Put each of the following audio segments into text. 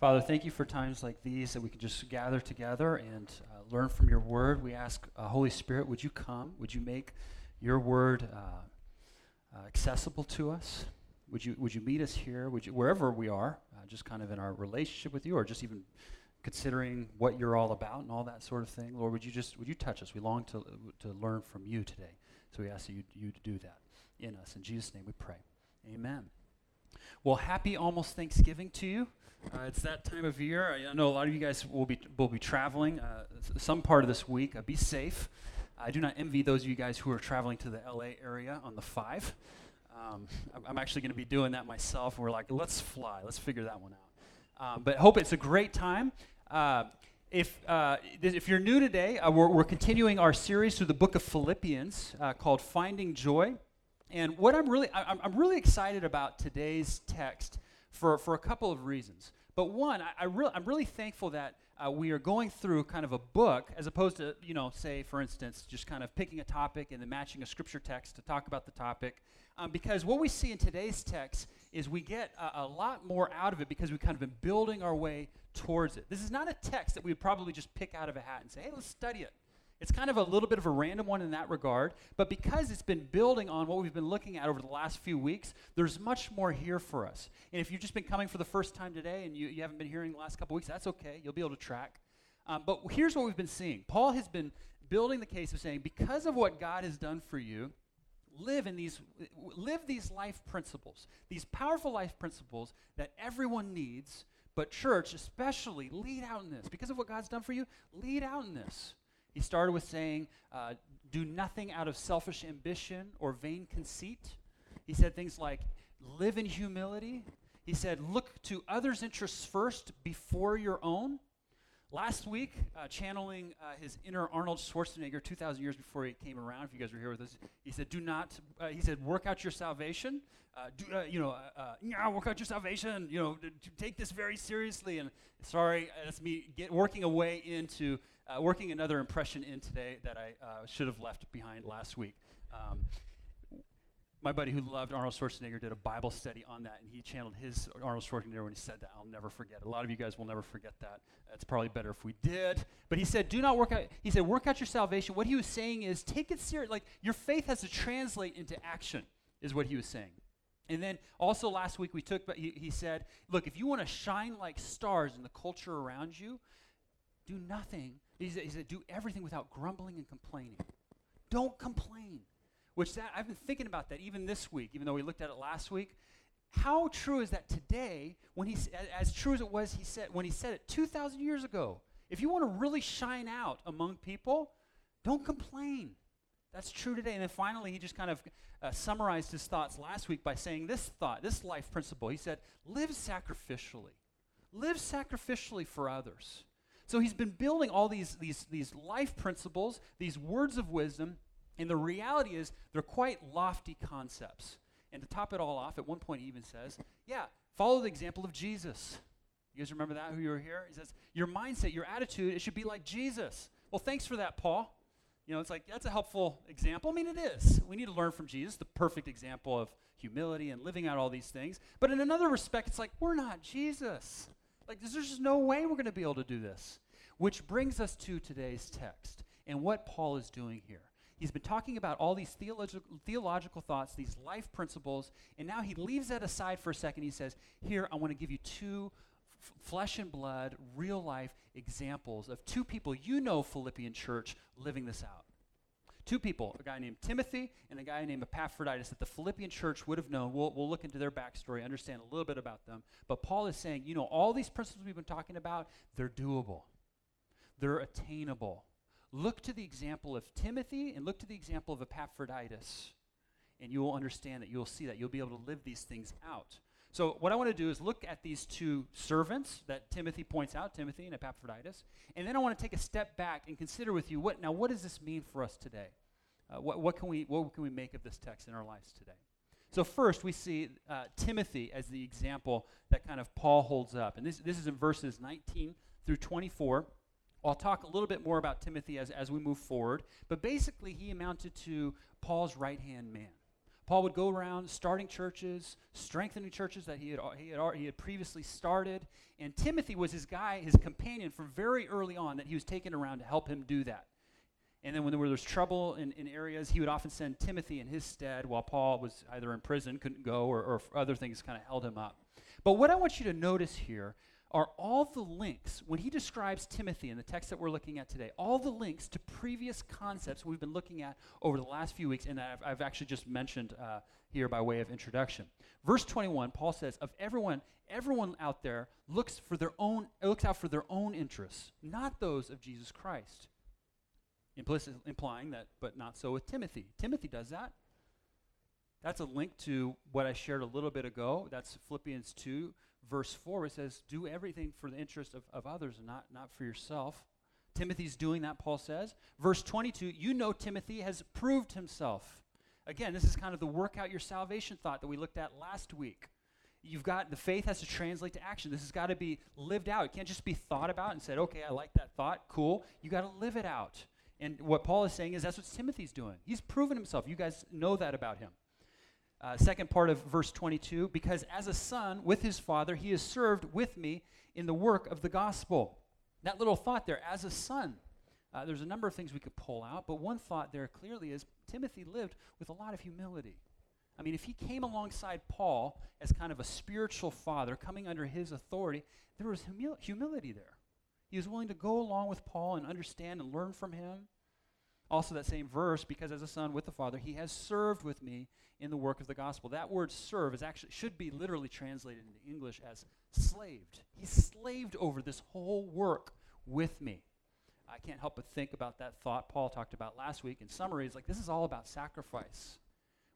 Father, thank you for times like these that we can just gather together and uh, learn from your word. We ask, uh, Holy Spirit, would you come? Would you make your word uh, uh accessible to us? Would you, would you meet us here? Would you, wherever we are, uh, just kind of in our relationship with you, or just even considering what you're all about and all that sort of thing? Lord, would you just would you touch us? We long to, to learn from you today. So we ask you, you to do that in us. In Jesus' name we pray. Amen. Well, happy almost Thanksgiving to you. Uh, it's that time of year. I know a lot of you guys will be will be traveling uh, some part of this week. Uh, be safe. I do not envy those of you guys who are traveling to the LA area on the five. Um, I'm actually going to be doing that myself. We're like, let's fly. Let's figure that one out. Um, but hope it's a great time. Uh, if, uh, if you're new today, uh, we're, we're, continuing our series through the book of Philippians called Finding Joy. And what I'm really, I, I'm really excited about today's text for, for a couple of reasons. But one, I, I re- I'm really thankful that uh, we are going through kind of a book as opposed to, you know, say, for instance, just kind of picking a topic and then matching a scripture text to talk about the topic. Um, because what we see in today's text is we get a, a, lot more out of it because we've kind of been building our way towards it. This is not a text that we would probably just pick out of a hat and say, hey, let's study it. It's kind of a little bit of a random one in that regard, but because it's been building on what we've been looking at over the last few weeks, there's much more here for us. And if you've just been coming for the first time today and you, you haven't been hearing the last couple weeks, that's okay. You'll be able to track. Um, but here's what we've been seeing Paul has been building the case of saying, because of what God has done for you, live in these live these life principles these powerful life principles that everyone needs but church especially lead out in this because of what god's done for you lead out in this he started with saying uh, do nothing out of selfish ambition or vain conceit he said things like live in humility he said look to others interests first before your own Last week, uh, channeling uh, his inner Arnold Schwarzenegger 2,000 years before he came around, if you guys were here with us, he said, Do not, uh, he said, work out your salvation. Uh, do, uh, you know, yeah, work out your salvation. You know, take this very seriously. And sorry, that's me get, working a way into, working another impression in today that I should have left behind last week. Um, my buddy who loved Arnold Schwarzenegger did a Bible study on that, and he channeled his Arnold Schwarzenegger when he said that. I'll never forget. A lot of you guys will never forget that. It's probably better if we did. But he said, "Do not work out." He said, "Work out your salvation." What he was saying is, take it serious. Like your faith has to translate into action, is what he was saying. And then also last week we took, but he, he said, "Look, if you want to shine like stars in the culture around you, do nothing." He said, he said, "Do everything without grumbling and complaining. Don't complain." Which that I've been thinking about that even this week, even though we looked at it last week. How true is that today? When he, as true as it was, he said when he said it 2,000 years ago. If you want to really shine out among people, don't complain. That's true today. And then finally, he just kind of uh, summarized his thoughts last week by saying this thought, this life principle. He said, live sacrificially. Live sacrificially for others. So he's been building all these, these, these life principles, these words of wisdom, and the reality is, they're quite lofty concepts. And to top it all off, at one point he even says, Yeah, follow the example of Jesus. You guys remember that, who you were here? He says, Your mindset, your attitude, it should be like Jesus. Well, thanks for that, Paul. You know, it's like, that's a helpful example. I mean, it is. We need to learn from Jesus, the perfect example of humility and living out all these things. But in another respect, it's like, we're not Jesus. Like, there's just no way we're going to be able to do this. Which brings us to today's text and what Paul is doing here. He's been talking about all these theological, theological thoughts, these life principles, and now he leaves that aside for a second. He says, Here, I want to give you two f- flesh and blood, real life examples of two people you know, Philippian church, living this out. Two people, a guy named Timothy and a guy named Epaphroditus, that the Philippian church would have known. We'll, we'll look into their backstory, understand a little bit about them. But Paul is saying, you know, all these principles we've been talking about, they're doable, they're attainable Look to the example of Timothy and look to the example of Epaphroditus, and you will understand that you'll see that. You'll be able to live these things out. So, what I want to do is look at these two servants that Timothy points out, Timothy and Epaphroditus, and then I want to take a step back and consider with you what now what does this mean for us today? Uh, what, what, can we, what can we make of this text in our lives today? So, first, we see uh, Timothy as the example that kind of Paul holds up. And this, this is in verses 19 through 24. I'll talk a little bit more about Timothy as, as we move forward, but basically, he amounted to Paul's right hand man. Paul would go around starting churches, strengthening churches that he had, he had, he had previously started. And Timothy was his guy, his companion from very early on that he was taken around to help him do that. And then when there was trouble in, in areas, he would often send Timothy in his stead while Paul was either in prison, couldn't go, or, or other things kind of held him up. But what I want you to notice here are all the links, when he describes Timothy in the text that we're looking at today, all the links to previous concepts we've been looking at over the last few weeks, and I've, I've actually just mentioned uh, here by way of introduction. Verse 21, Paul says, Of everyone, everyone out there looks for their own, looks out for their own interests, not those of Jesus Christ. Implicit, implying that, but not so with Timothy. Timothy does that. That's a link to what I shared a little bit ago. That's Philippians 2, verse 4, it says, Do everything for the interest of, of others and not, not for yourself. Timothy's doing that, Paul says. Verse 22, you know Timothy has proved himself. Again, this is kind of the work out your salvation thought that we looked at last week. You've got the faith has to translate to action. This has got to be lived out. It can't just be thought about and said, okay, I like that thought, cool. You got to live it out. And what Paul is saying is that's what Timothy's doing. He's proven himself. You guys know that about him. Uh, second part of verse 22 because as a son with his father, he has served with me in the work of the gospel. That little thought there, as a son. Uh, there's a number of things we could pull out, but one thought there clearly is Timothy lived with a lot of humility. I mean, if he came alongside Paul as kind of a spiritual father, coming under his authority, there was humil- humility there. He was willing to go along with Paul and understand and learn from him. Also, that same verse, because as a son with the Father, he has served with me in the work of the gospel. That word serve is actually should be literally translated into English as slaved. He slaved over this whole work with me. I can't help but think about that thought Paul talked about last week. In summary, it's like this is all about sacrifice.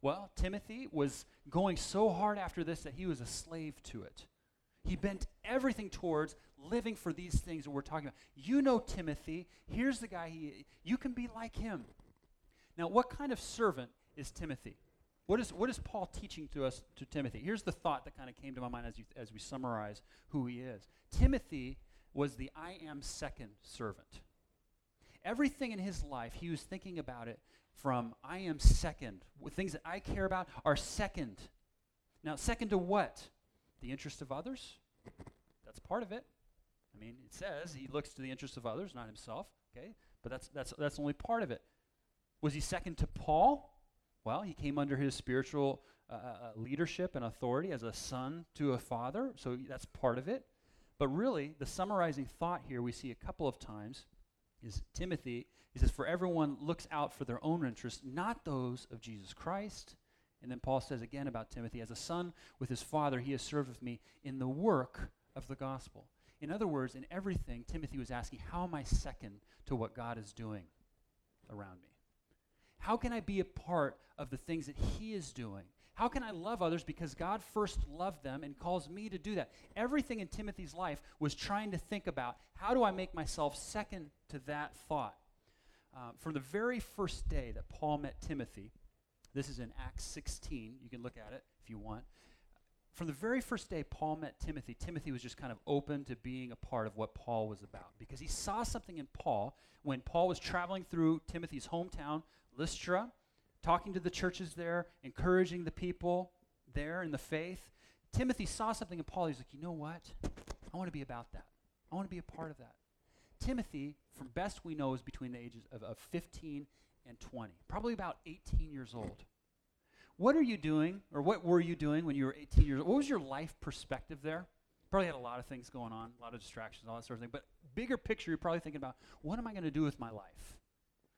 Well, Timothy was going so hard after this that he was a slave to it. He bent everything towards living for these things that we're talking about. You know Timothy. Here's the guy he you can be like him. Now, what kind of servant is Timothy? What is, what is Paul teaching to us, to Timothy? Here's the thought that kind of came to my mind as, you, as we summarize who he is. Timothy was the I am second servant. Everything in his life, he was thinking about it from I am second. Things that I care about are second. Now, second to what? The interest of others? That's part of it. I mean, it says he looks to the interests of others, not himself, okay? But that's, that's, that's only part of it. Was he second to Paul? Well, he came under his spiritual uh, uh, uh, leadership and authority as a son to a father, so that's part of it. But really, the summarizing thought here we see a couple of times is Timothy. He says, For everyone looks out for their own interests, not those of Jesus Christ. And then Paul says again about Timothy, as a son with his father, he has served with me in the work of the gospel. In other words, in everything, Timothy was asking, How am I second to what God is doing around me? How can I be a part of the things that He is doing? How can I love others because God first loved them and calls me to do that? Everything in Timothy's life was trying to think about how do I make myself second to that thought? Uh, from the very first day that Paul met Timothy, this is in Acts 16, you can look at it if you want. From the very first day Paul met Timothy, Timothy was just kind of open to being a part of what Paul was about because he saw something in Paul when Paul was traveling through Timothy's hometown Lystra, talking to the churches there, encouraging the people there in the faith. Timothy saw something in Paul. He's like, you know what? I want to be about that. I want to be a part of that. Timothy, from best we know, is between the ages of, of 15 and 20, probably about 18 years old. What are you doing, or what were you doing when you were 18 years old? What was your life perspective there? Probably had a lot of things going on, a lot of distractions, all that sort of thing. But bigger picture, you're probably thinking about, what am I going to do with my life?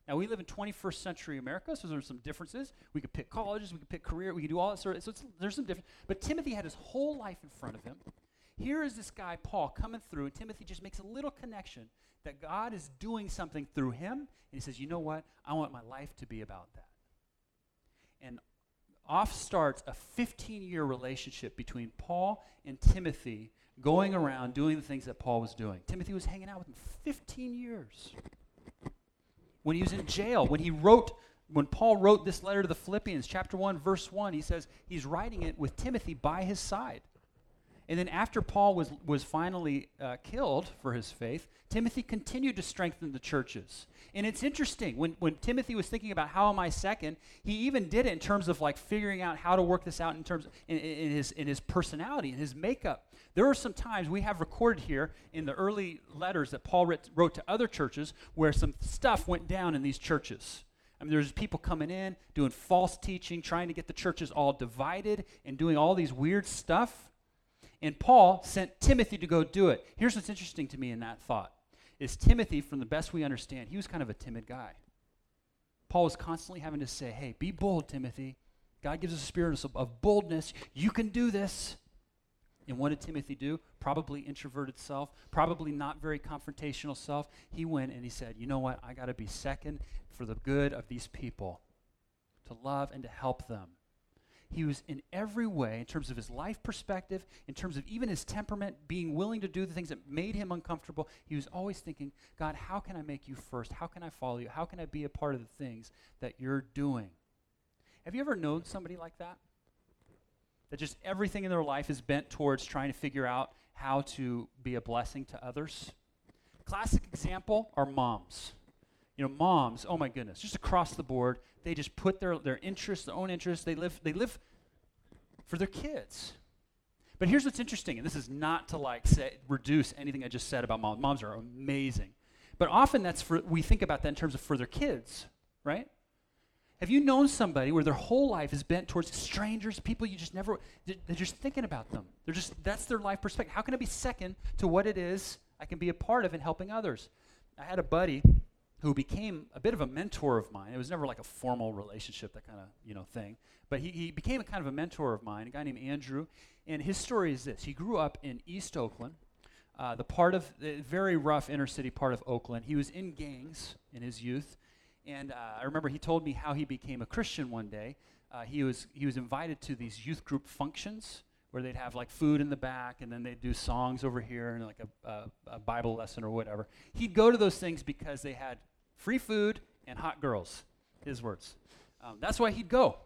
Now we live in 21st century America, so there's some differences. We could pick colleges, we could pick career, we could do all that sort of. So there's some different. But Timothy had his whole life in front of him. Here is this guy Paul coming through, and Timothy just makes a little connection that God is doing something through him, and he says, "You know what? I want my life to be about that." And off starts a 15-year relationship between Paul and Timothy, going around doing the things that Paul was doing. Timothy was hanging out with him 15 years when he was in jail, when he wrote, when Paul wrote this letter to the Philippians, chapter 1, verse 1, he says he's writing it with Timothy by his side. And then after Paul was, was finally uh, killed for his faith, Timothy continued to strengthen the churches. And it's interesting, when, when Timothy was thinking about how am I second, he even did it in terms of like figuring out how to work this out in terms of, in, in his, in his personality, in his makeup. There are some times we have recorded here in the early letters that Paul writ, wrote to other churches where some stuff went down in these churches. I mean, there's people coming in doing false teaching, trying to get the churches all divided and doing all these weird stuff. And Paul sent Timothy to go do it. Here's what's interesting to me in that thought is Timothy, from the best we understand, he was kind of a timid guy. Paul was constantly having to say, hey, be bold, Timothy. God gives us a spirit of boldness. You can do this. And what did Timothy do? Probably introverted self, probably not very confrontational self. He went and he said, You know what? I got to be second for the good of these people, to love and to help them. He was in every way, in terms of his life perspective, in terms of even his temperament, being willing to do the things that made him uncomfortable. He was always thinking, God, how can I make you first? How can I follow you? How can I be a part of the things that you're doing? Have you ever known somebody like that? that just everything in their life is bent towards trying to figure out how to be a blessing to others. Classic example are moms. You know, moms, oh my goodness, just across the board, they just put their, their interests, their own interests, they live, they live for their kids. But here's what's interesting, and this is not to like say, reduce anything I just said about moms. Moms are amazing. But often that's for, we think about that in terms of for their kids, right? Have you known somebody where their whole life is bent towards strangers, people you just never, they're just thinking about them? They're just, that's their life perspective. How can I be second to what it is I can be a part of in helping others? I had a buddy who became a bit of a mentor of mine. It was never like a formal relationship, that kind of, you know, thing. But he, he became a kind of a mentor of mine, a guy named Andrew. And his story is this. He grew up in East Oakland, uh, the part of, the very rough inner city part of Oakland. He was in gangs in his youth. And uh, I remember he told me how he became a Christian one day. Uh, he, was, he was invited to these youth group functions where they'd have like food in the back and then they'd do songs over here and like a, a, a Bible lesson or whatever. He'd go to those things because they had free food and hot girls, his words. Um, that's why he'd go.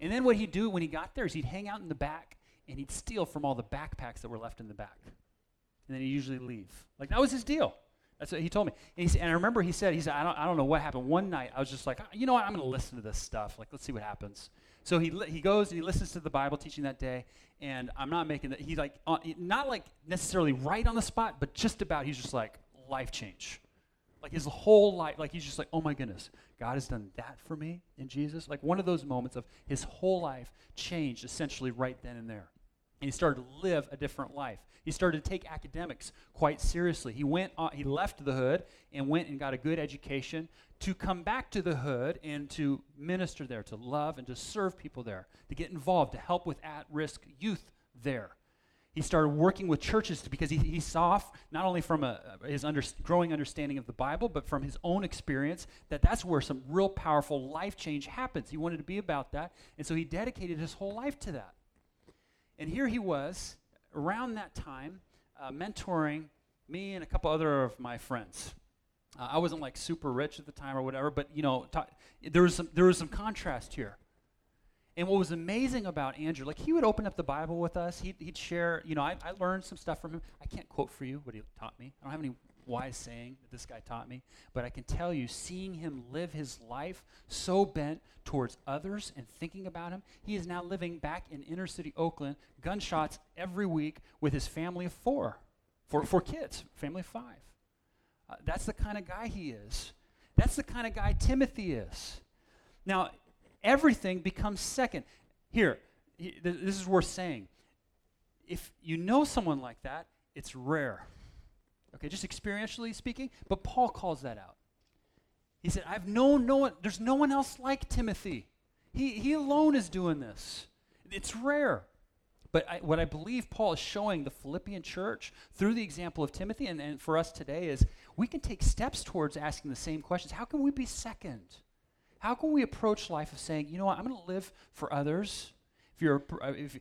And then what he'd do when he got there is he'd hang out in the back and he'd steal from all the backpacks that were left in the back. And then he'd usually leave. Like that was his deal. That's what he told me. And, he, and I remember he said, he said, I don't, I don't know what happened. One night, I was just like, you know what, I'm going to listen to this stuff. Like, let's see what happens. So he, he goes and he listens to the Bible teaching that day, and I'm not making that. He's like, uh, not like necessarily right on the spot, but just about, he's just like, life change. Like his whole life, like he's just like, oh my goodness, God has done that for me in Jesus. Like one of those moments of his whole life changed essentially right then and there. And he started to live a different life. He started to take academics quite seriously. He went on, he left the hood and went and got a good education to come back to the hood and to minister there, to love and to serve people there, to get involved, to help with at-risk youth there. He started working with churches because he, he saw, not only from a, his under, growing understanding of the Bible, but from his own experience, that that's where some real powerful life change happens. He wanted to be about that, and so he dedicated his whole life to that. And here he was around that time uh, mentoring me and a couple other of my friends. Uh, I wasn't like super rich at the time or whatever, but you know, ta- there was some there was some contrast here. And what was amazing about Andrew, like he would open up the Bible with us. He'd, he'd share, you know, I, I learned some stuff from him. I can't quote for you what he taught me. I don't have any wise saying that this guy taught me, but I can tell you, seeing him live his life so bent towards others and thinking about him, he is now living back in inner city Oakland, gunshots every week with his family of four, four, four kids, family of five. Uh, that's the kind of guy he is. That's the kind of guy Timothy is. Now, everything becomes second. Here, this is worth saying. If you know someone like that, it's rare. Okay, just experientially speaking, but Paul calls that out. He said, I've known no one, there's no one else like Timothy. He, he alone is doing this. It's rare. But I, what I believe Paul is showing the Philippian church through the example of Timothy and, and for us today is we can take steps towards asking the same questions. How can we be second? How can we approach life of saying, you know what, I'm going to live for others? If you're, if,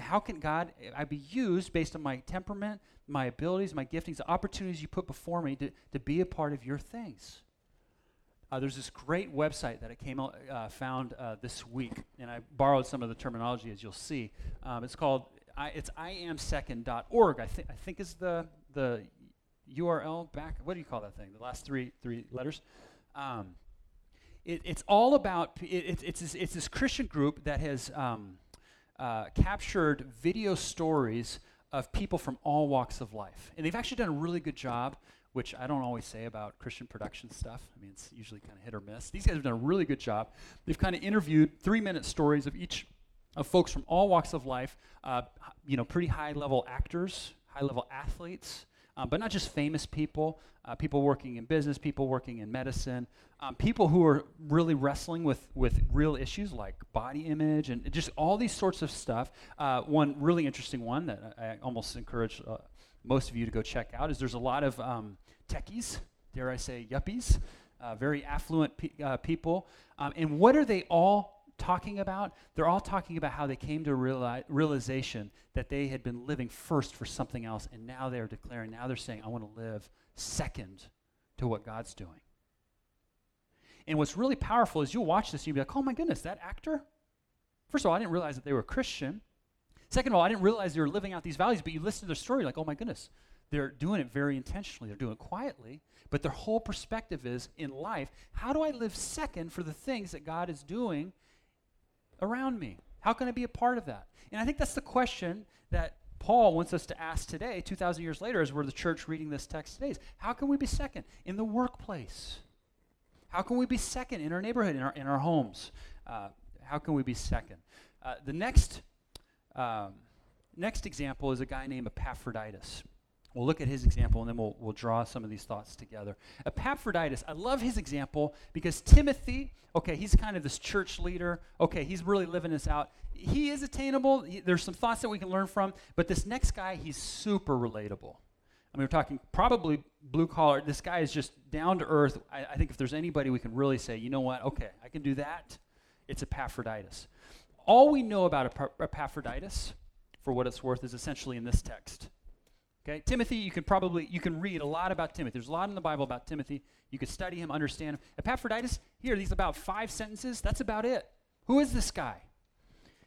how can God, I be used based on my temperament, my abilities, my giftings, the opportunities you put before me to, to be a part of your things. Uh, there's this great website that I came uh, found uh, this week, and I borrowed some of the terminology as you'll see. Um, it's called I, it's iamsecond.org. I think I think is the the URL back. What do you call that thing? The last three three letters. Um, it, it's all about it, it's this, it's this Christian group that has um, uh, captured video stories of people from all walks of life, and they've actually done a really good job. Which I don't always say about Christian production stuff. I mean, it's usually kind of hit or miss. These guys have done a really good job. They've kind of interviewed three-minute stories of each of folks from all walks of life, uh, you know, pretty high level actors, high level athletes, uh, but not just famous people, uh, people working in business, people working in medicine, um, people who are really wrestling with, with real issues like body image and just all these sorts of stuff. Uh, one really interesting one that I, almost encourage uh, most of you to go check out is there's a lot of um, techies, dare I say, yuppies, uh, very affluent pe- people. Um, and what are they all talking about, they're all talking about how they came to reali- realization that they had been living first for something else, and now they're declaring, now they're saying, I want to live second to what God's doing. And what's really powerful is you'll watch this and you'll be like, oh my goodness, that actor? First of all, I didn't realize that they were Christian. Second of all, I didn't realize they were living out these values, but you listen to their story, like, oh my goodness, they're doing it very intentionally. They're doing it quietly, but their whole perspective is in life, how do I live second for the things that God is doing around me? How can I be a part of that? And I think that's the question that Paul wants us to ask today, 2,000 years later, as we're the church reading this text today. Is how can we be second in the workplace? How can we be second in our neighborhood, in our, in our homes? Uh, how can we be second? Uh, the next, um, next example is a guy named Epaphroditus. We'll look at his example and then we'll, we'll draw some of these thoughts together. Epaphroditus, I love his example because Timothy, okay, he's kind of this church leader. Okay, he's really living this out. He is attainable. He, there's some thoughts that we can learn from, but this next guy, he's super relatable. I mean, we're talking probably blue collar. This guy is just down to earth. I, I think if there's anybody we can really say, you know what, okay, I can do that, it's Epaphroditus. All we know about Epaphroditus, for what it's worth, is essentially in this text. Okay, Timothy, you can probably you can read a lot about Timothy. There's a lot in the Bible about Timothy. You could study him, understand him. Epaphroditus, here, these about five sentences. That's about it. Who is this guy?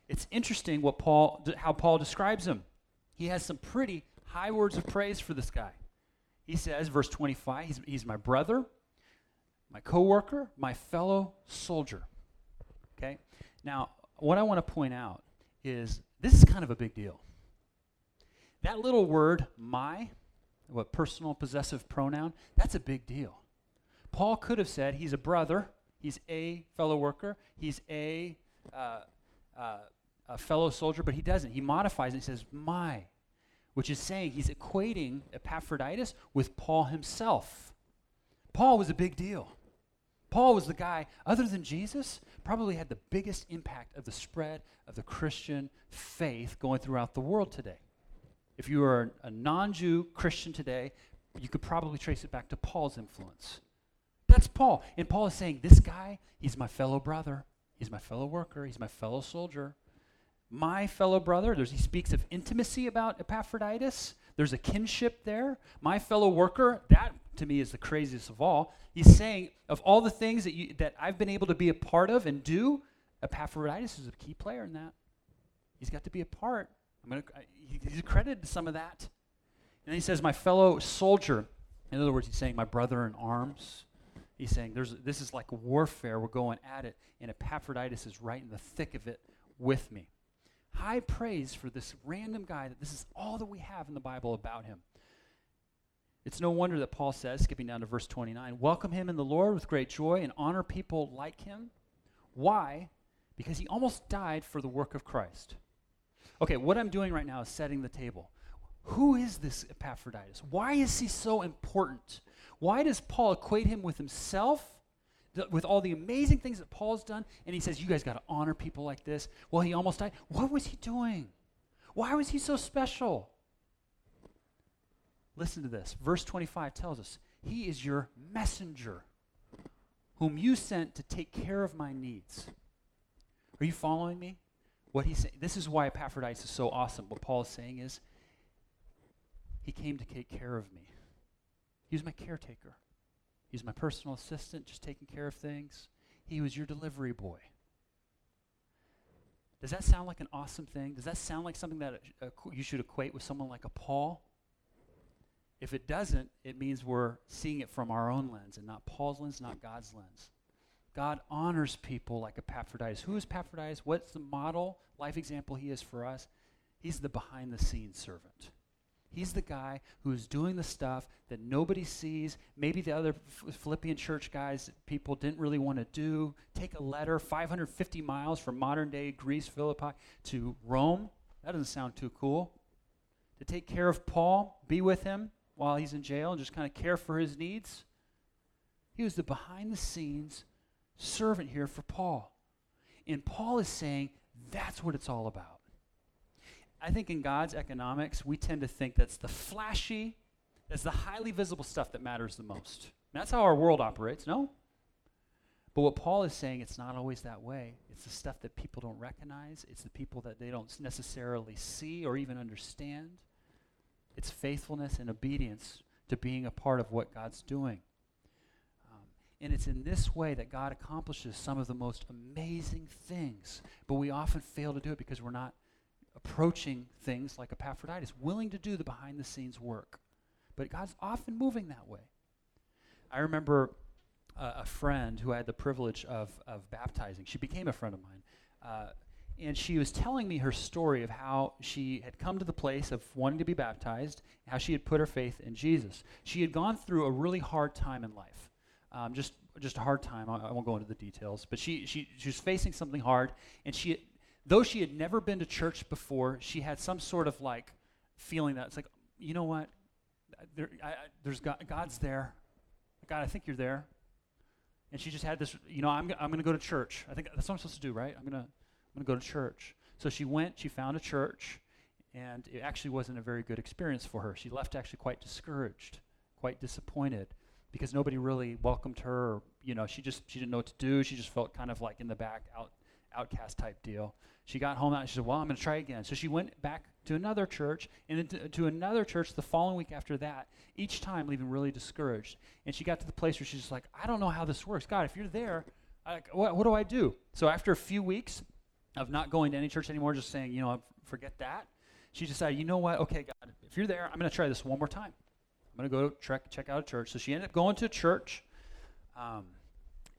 It's interesting what Paul how Paul describes him. He has some pretty high words of praise for this guy. He says, verse 25, he's, he's my brother, my coworker, my fellow soldier. Okay? Now, what I want to point out is this is kind of a big deal. That little word, my, what personal possessive pronoun, that's a big deal. Paul could have said he's a brother, he's a fellow worker, he's a, uh, uh, a fellow soldier, but he doesn't. He modifies it. He says my, which is saying he's equating Epaphroditus with Paul himself. Paul was a big deal. Paul was the guy, other than Jesus, probably had the biggest impact of the spread of the Christian faith going throughout the world today. If you are a non Jew Christian today, you could probably trace it back to Paul's influence. That's Paul. And Paul is saying, This guy, he's my fellow brother, he's my fellow worker, he's my fellow soldier. My fellow brother, there's, he speaks of intimacy about Epaphroditus. There's a kinship there. My fellow worker, that to me is the craziest of all. He's saying, of all the things that, you, that I've been able to be a part of and do, Epaphroditus is a key player in that. He's got to be a part I'm gonna, he's credited some of that. And he says, my fellow soldier. In other words, he's saying, my brother in arms. He's saying, There's, this is like warfare. We're going at it. And Epaphroditus is right in the thick of it with me. High praise for this random guy that this is all that we have in the Bible about him. It's no wonder that Paul says, skipping down to verse 29, welcome him in the Lord with great joy and honor people like him. Why? Because he almost died for the work of Christ. Okay, what I'm doing right now is setting the table. Who is this Epaphroditus? Why is he so important? Why does Paul equate him with himself, th- with all the amazing things that Paul's done? And he says, You guys got to honor people like this. Well, he almost died. What was he doing? Why was he so special? Listen to this. Verse 25 tells us, He is your messenger, whom you sent to take care of my needs. Are you following me? What he's saying, this is why Epaphroditus is so awesome. What Paul is saying is, he came to take care of me. He was my caretaker. He was my personal assistant, just taking care of things. He was your delivery boy. Does that sound like an awesome thing? Does that sound like something that uh, you should equate with someone like a Paul? If it doesn't, it means we're seeing it from our own lens and not Paul's lens, not God's lens. God honors people like Epaphroditus. Who is Epaphroditus? What's the model, life example he is for us? He's the behind the scenes servant. He's the guy who's doing the stuff that nobody sees. Maybe the other Philippian church guys, people didn't really want to do. Take a letter 550 miles from modern day Greece, Philippi, to Rome. That doesn't sound too cool. To take care of Paul, be with him while he's in jail, and just kind of care for his needs. He was the behind the scenes servant here for Paul. And Paul is saying that's what it's all about. I think in God's economics, we tend to think that's the flashy, that's the highly visible stuff that matters the most. And that's how our world operates, no? But what Paul is saying, it's not always that way. It's the stuff that people don't recognize, it's the people that they don't necessarily see or even understand. It's faithfulness and obedience to being a part of what God's doing. And it's in this way that God accomplishes some of the most amazing things. But we often fail to do it because we're not approaching things like Epaphroditus, willing to do the behind the scenes work. But God's often moving that way. I remember uh, a friend who I had the privilege of, of baptizing. She became a friend of mine. Uh, and she was telling me her story of how she had come to the place of wanting to be baptized, how she had put her faith in Jesus. She had gone through a really hard time in life, um, just just a hard time. I, I, won't go into the details, but she, she she was facing something hard, and she though she had never been to church before, she had some sort of like feeling that it's like, you know what? There, I, there's God, God's there. God, I think you're there. And she just had this, you know, I'm, I'm going to go to church. I think that's what I'm supposed to do, right? I'm to I'm going to go to church. So she went, she found a church, and it actually wasn't a very good experience for her. She left actually quite discouraged, quite disappointed because nobody really welcomed her. Or, you know, she just she didn't know what to do. She just felt kind of like in the back, out outcast type deal. She got home and she said, Well, I'm going to try again. So she went back to another church and to, to another church the following week after that, each time leaving really discouraged. And she got to the place where she's just like, I don't know how this works. God, if you're there, I, what, what do I do? So after a few weeks of not going to any church anymore, just saying, you know, forget that, she decided, you know what? Okay, God, if you're there, I'm going to try this one more time. I'm going to go check, check out a church. So she ended up going to church, um,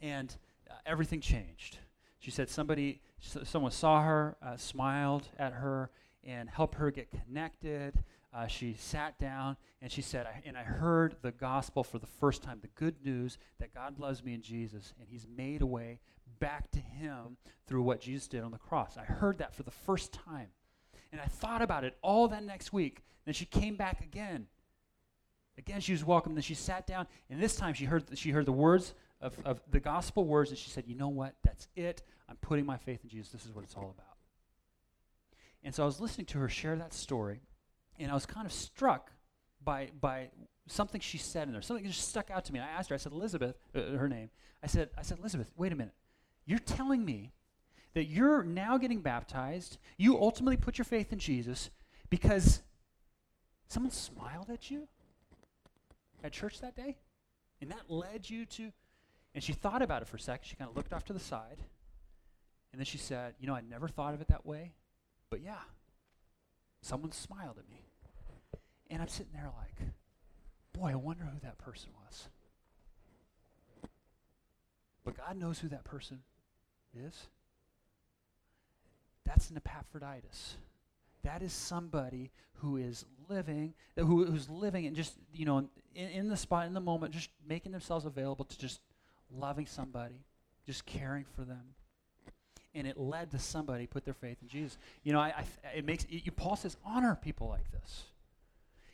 and uh, everything changed. She said somebody, someone saw her, uh, smiled at her, and helped her get connected. Uh, she sat down and she said, I, and I heard the gospel for the first time, the good news that God loves me in Jesus, and He's made a way back to Him through what Jesus did on the cross. I heard that for the first time. And I thought about it all that next week. Then she came back again. Again, she was welcome. Then she sat down, and this time she heard, she heard the words of, of the gospel words, and she said, You know what? That's it. I'm putting my faith in Jesus. This is what it's all about. And so I was listening to her share that story, and I was kind of struck by, by something she said in there. Something just stuck out to me. I asked her, I said, Elizabeth, uh, her name, I said, I said, Elizabeth, wait a minute. You're telling me that you're now getting baptized, you ultimately put your faith in Jesus because someone smiled at you at church that day? And that led you to and she thought about it for a second. She kind of looked off to the side. And then she said, You know, I never thought of it that way. But yeah, someone smiled at me. And I'm sitting there like, Boy, I wonder who that person was. But God knows who that person is. That's an Epaphroditus. That is somebody who is living, who, who's living and just, you know, in, in the spot, in the moment, just making themselves available to just loving somebody, just caring for them. And it led to somebody put their faith in Jesus. You know, I, I it makes it, Paul says honor people like this.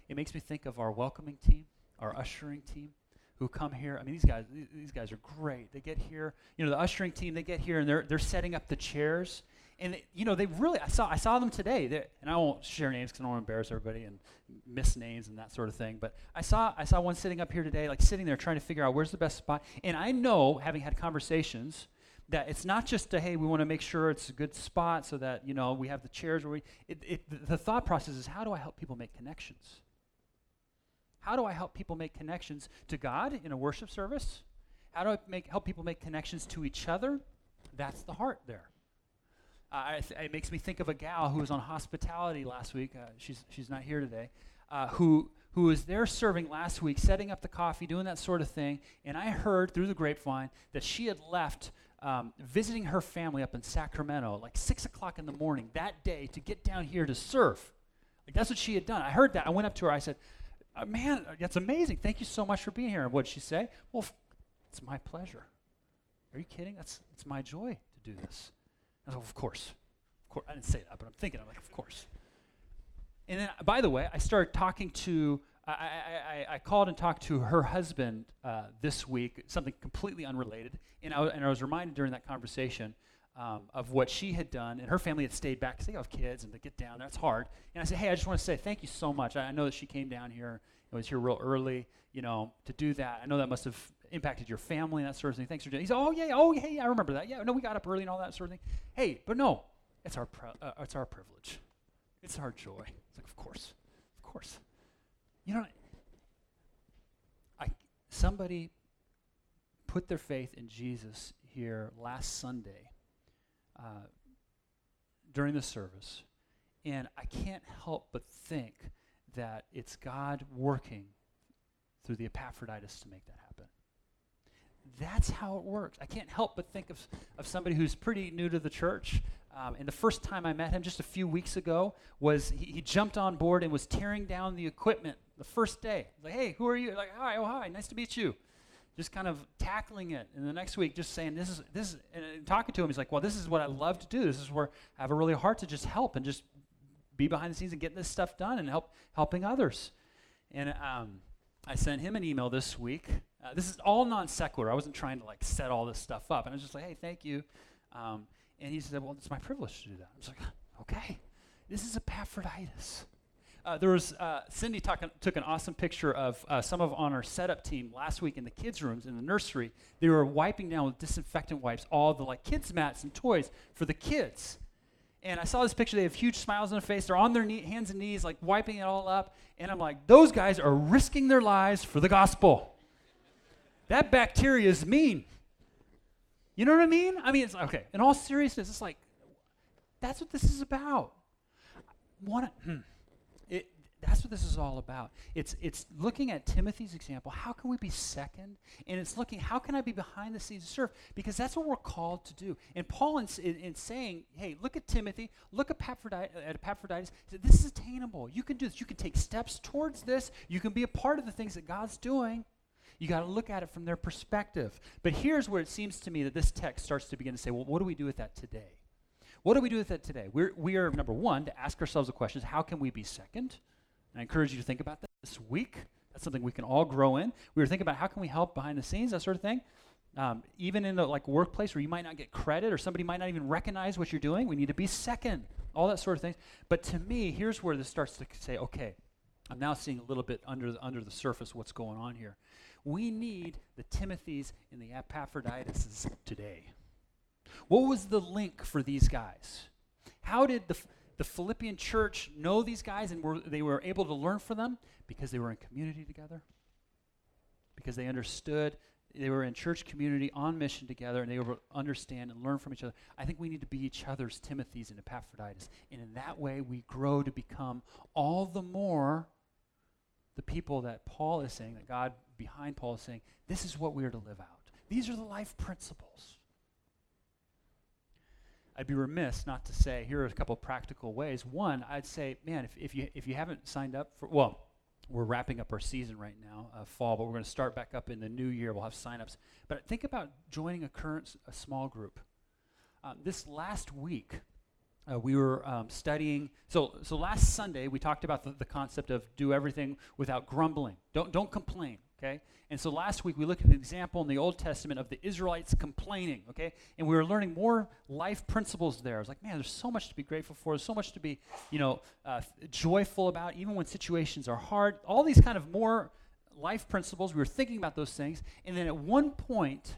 It makes me think of our welcoming team, our ushering team, who come here. I mean, these guys these guys are great. They get here. You know, the ushering team they get here and they're they're setting up the chairs and you know they really I saw I saw them today, they, and I won't share names because I don't want to embarrass everybody and miss names and that sort of thing. But I saw I saw one sitting up here today, like sitting there trying to figure out where's the best spot. And I know, having had conversations, that it's not just a hey, we want to make sure it's a good spot so that you know we have the chairs where we. It, it, the thought process is how do I help people make connections? How do I help people make connections to God in a worship service? How do I make help people make connections to each other? That's the heart there. Uh, it makes me think of a gal who was on hospitality last week. Uh, she's, she's not here today. Uh, who, who was there serving last week, setting up the coffee, doing that sort of thing. And I heard through the grapevine that she had left um, visiting her family up in Sacramento like 6 o'clock in the morning that day to get down here to serve. Like that's what she had done. I heard that. I went up to her. I said, Man, that's amazing. Thank you so much for being here. And what did she say? Well, it's my pleasure. Are you kidding? That's it's my joy to do this. I said, Of course. Of course. I didn't say that, but I'm thinking, I'm like, Of course. And then, by the way, I started talking to, I, I, I, I called and talked to her husband uh, this week, something completely unrelated. And I, and I was reminded during that conversation um, of what she had done, and her family had stayed back because they have kids and to get down that's hard. And I said, hey, I just want to say thank you so much. I, I know that she came down here and was here real early, you know, to do that. I know that must have impacted your family and that sort of thing. Thanks for doing. He said, oh yeah, oh yeah, I remember that. Yeah, no, we got up early and all that sort of thing. Hey, but no, it's our uh, it's our privilege. It's our joy. It's like, of course, of course. You know, I somebody put their faith in Jesus here last Sunday uh, during the service, and I can't help but think that it's God working through the Epaphroditus to make that happen. That's how it works. I can't help but think of, of somebody who's pretty new to the church. Um, and the first time I met him just a few weeks ago was he, he, jumped on board and was tearing down the equipment the first day. Like, hey, who are you? Like, hi, oh hi, nice to meet you just kind of tackling it. And the next week, just saying, this is, this is, and talking to him, he's like, well, this is what I love to do. This is where I have a really heart to just help and just be behind the scenes and get this stuff done and help helping others. And um, I sent him an email this week. Uh, this is all non sequitur. I wasn't trying to like set all this stuff up. And I was just like, hey, thank you. Um, and he said, well, it's my privilege to do that. I was like, okay, this is Epaphroditus. Uh, there was uh, Cindy talk, took an awesome picture of uh, some of on our setup team last week in the kids' rooms in the nursery. They were wiping down with disinfectant wipes all the like kids' mats and toys for the kids. And I saw this picture. They have huge smiles on their face. They're on their knee, hands and knees, like wiping it all up. And I'm like, those guys are risking their lives for the gospel. That bacteria is mean. You know what I mean? I mean, it's okay. In all seriousness, it's like that's what this is about. One. Hmm that's what this is all about. It's, it's looking at Timothy's example. How can we be second? And it's looking, how can I be behind the scenes to serve? Because that's what we're called to do. And Paul, in, in, in saying, hey, look at Timothy, look at Epaphroditus, at Epaphroditus this is attainable. You can do this. You can take steps towards this. You can be a part of the things that God's doing. You got to look at it from their perspective. But here's where it seems to me that this text starts to begin to say, well, what do we do with that today? What do we do with that today? We're, we are, number one, to ask ourselves the questions how can we be second? I encourage you to think about that this week. That's something we can all grow in. We were thinking about how can we help behind the scenes, that sort of thing. Um, even in the like workplace where you might not get credit or somebody might not even recognize what you're doing, we need to be second. All that sort of thing. But to me, here's where this starts to say, okay, I'm now seeing a little bit under the, under the surface what's going on here. We need the Timothys and the Epaphroditus today. What was the link for these guys? How did the the Philippian church know these guys and were, they were able to learn from them because they were in community together, because they understood, they were in church community on mission together, and they were understand and learn from each other. I think we need to be each other's Timothys and Epaphroditus. And in that way, we grow to become all the more the people that Paul is saying, that God behind Paul is saying, this is what we are to live out. These are the life principles. I'd be remiss not to say here are a couple practical ways. One, I'd say, man, if, if you if you haven't signed up for well, we're wrapping up our season right now, uh, fall, but we're going to start back up in the new year. We'll have signups. But think about joining a current a small group. Um, this last week, uh, we were um, studying. So, so last Sunday we talked about the, the concept of do everything without grumbling. Don't don't complain. Okay? And so last week we looked at an example in the Old Testament of the Israelites complaining, okay? And we were learning more life principles there. I was like, man, there's so much to be grateful for. There's so much to be, you know, uh, joyful about, even when situations are hard. All these kind of more life principles. We were thinking about those things. And then at one point,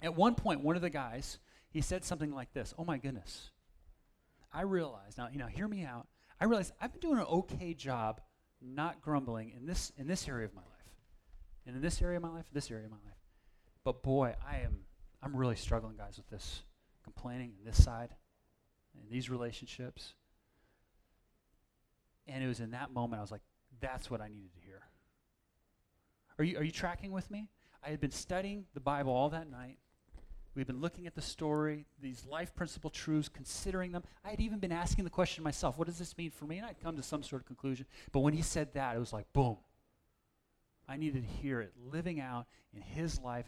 at one point, one of the guys, he said something like this Oh my goodness. I realized, now, you know, hear me out. I realized I've been doing an okay job not grumbling in this in this area of my life and in this area of my life, this area of my life. But boy, I am I'm really struggling, guys, with this complaining and this side. and these relationships. And it was in that moment I was like, that's what I needed to hear. Are you, are you tracking with me? I had been studying the Bible all that night. We've been looking at the story, these life principle truths, considering them. I had even been asking the question myself, what does this mean for me? And I'd come to some sort of conclusion. But when he said that, it was like, boom. I needed to hear it living out in his life.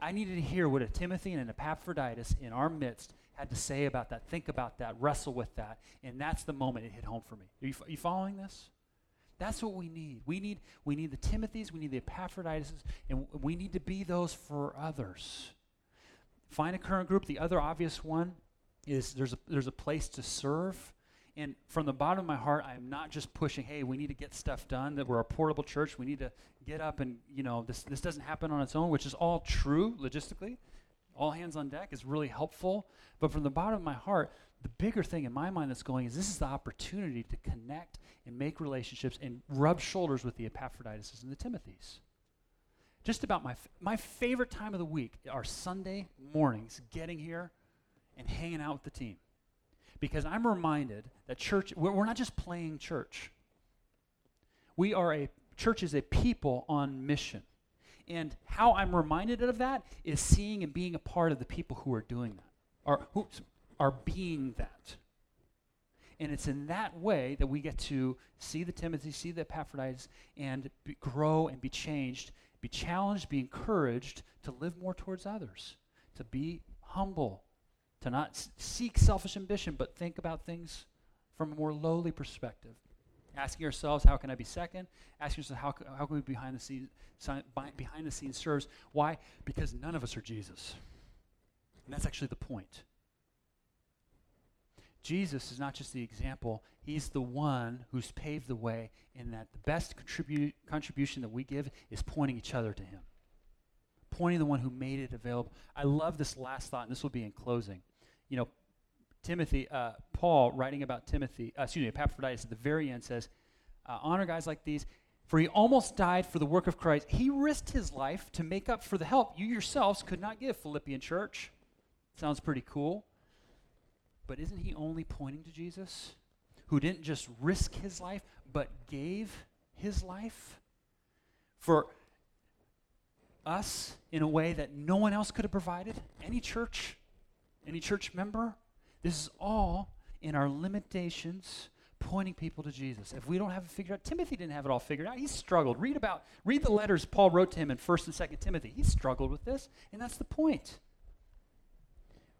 I needed to hear what a Timothy and an Epaphroditus in our midst had to say about that, think about that, wrestle with that. And that's the moment it hit home for me. Are you, are you following this? That's what we need. We need we need the Timothys, we need the Epaphroditus, and we need to be those for others. Find a current group. The other obvious one is there's a, there's a place to serve. And from the bottom of my heart, I'm not just pushing, hey, we need to get stuff done, that we're a portable church. We need to get up and, you know, this, this doesn't happen on its own, which is all true logistically. All hands on deck is really helpful. But from the bottom of my heart, the bigger thing in my mind that's going is this is the opportunity to connect and make relationships and rub shoulders with the Epaphroditus and the Timothys just about my, f- my favorite time of the week are Sunday mornings, getting here and hanging out with the team. Because I'm reminded that church, we're, not just playing church. We are a, church is a people on mission. And how I'm reminded of that is seeing and being a part of the people who are doing that, or who are being that. And it's in that way that we get to see the Timothy, see the Epaphroditus, and be, grow and be changed be challenged, be encouraged to live more towards others, to be humble, to not s- seek selfish ambition, but think about things from a more lowly perspective. Asking ourselves, how can I be second? Asking ourselves, how, how can we behind the scenes, behind the scenes serves? Why? Because none of us are Jesus. And that's actually the point. Jesus is not just the example, he's the one who's paved the way in that the best contribu- contribution that we give is pointing each other to him. Pointing the one who made it available. I love this last thought, and this will be in closing. You know, Timothy, uh, Paul, writing about Timothy, uh, excuse me, Epaphroditus at the very end says, uh, honor guys like these, for he almost died for the work of Christ. He risked his life to make up for the help you yourselves could not give, Philippian church. Sounds pretty cool. But isn't he only pointing to Jesus, who didn't just risk his life, but gave his life for us in a way that no one else could have provided? Any church, any church member? This is all in our limitations pointing people to Jesus. If we don't have it figured out, Timothy didn't have it all figured out. He struggled. Read about read the letters Paul wrote to him in 1st and 2nd Timothy. He struggled with this, and that's the point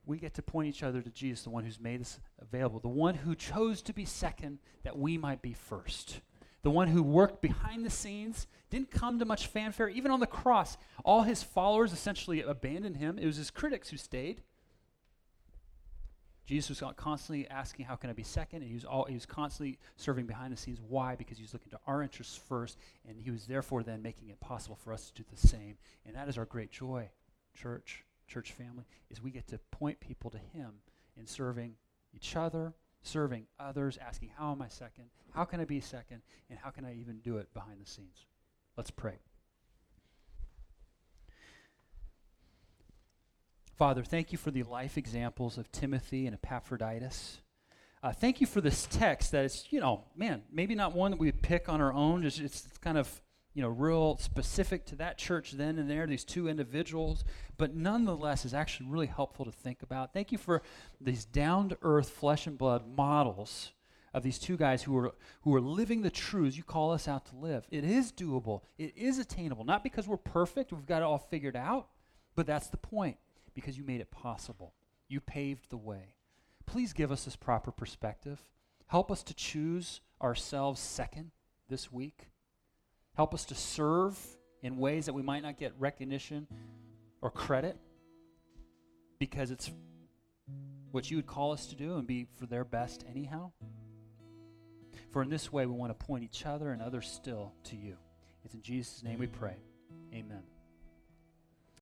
we get to point each other to Jesus, the one who's made this available, the one who chose to be second that we might be first, the one who worked behind the scenes, didn't come to much fanfare. Even on the cross, all his followers essentially abandoned him. It was his critics who stayed. Jesus was constantly asking, How can I be second? And he was, all, he was constantly serving behind the scenes. Why? Because he was looking to our interests first, and he was therefore then making it possible for us to do the same. And that is our great joy, church church family, is we get to point people to Him in serving each other, serving others, asking, How am I second? How can I be second? And how can I even do it behind the scenes? Let's pray. Father, thank you for the life examples of Timothy and Epaphroditus. Uh, thank you for this text that is, you know, man, maybe not one that we pick on our own. It's, it's kind of you know, real specific to that church then and there, these two individuals, but nonetheless is actually really helpful to think about. Thank you for these down to earth, flesh and blood models of these two guys who are who are living the truths you call us out to live. It is doable. It is attainable. Not because we're perfect, we've got it all figured out, but that's the point because you made it possible. You paved the way. Please give us this proper perspective. Help us to choose ourselves second this week. Help us to serve in ways that we might not get recognition or credit because it's what you would call us to do and be for their best anyhow. For in this way, we want to point each other and others still to you. It's in Jesus' name we pray. Amen.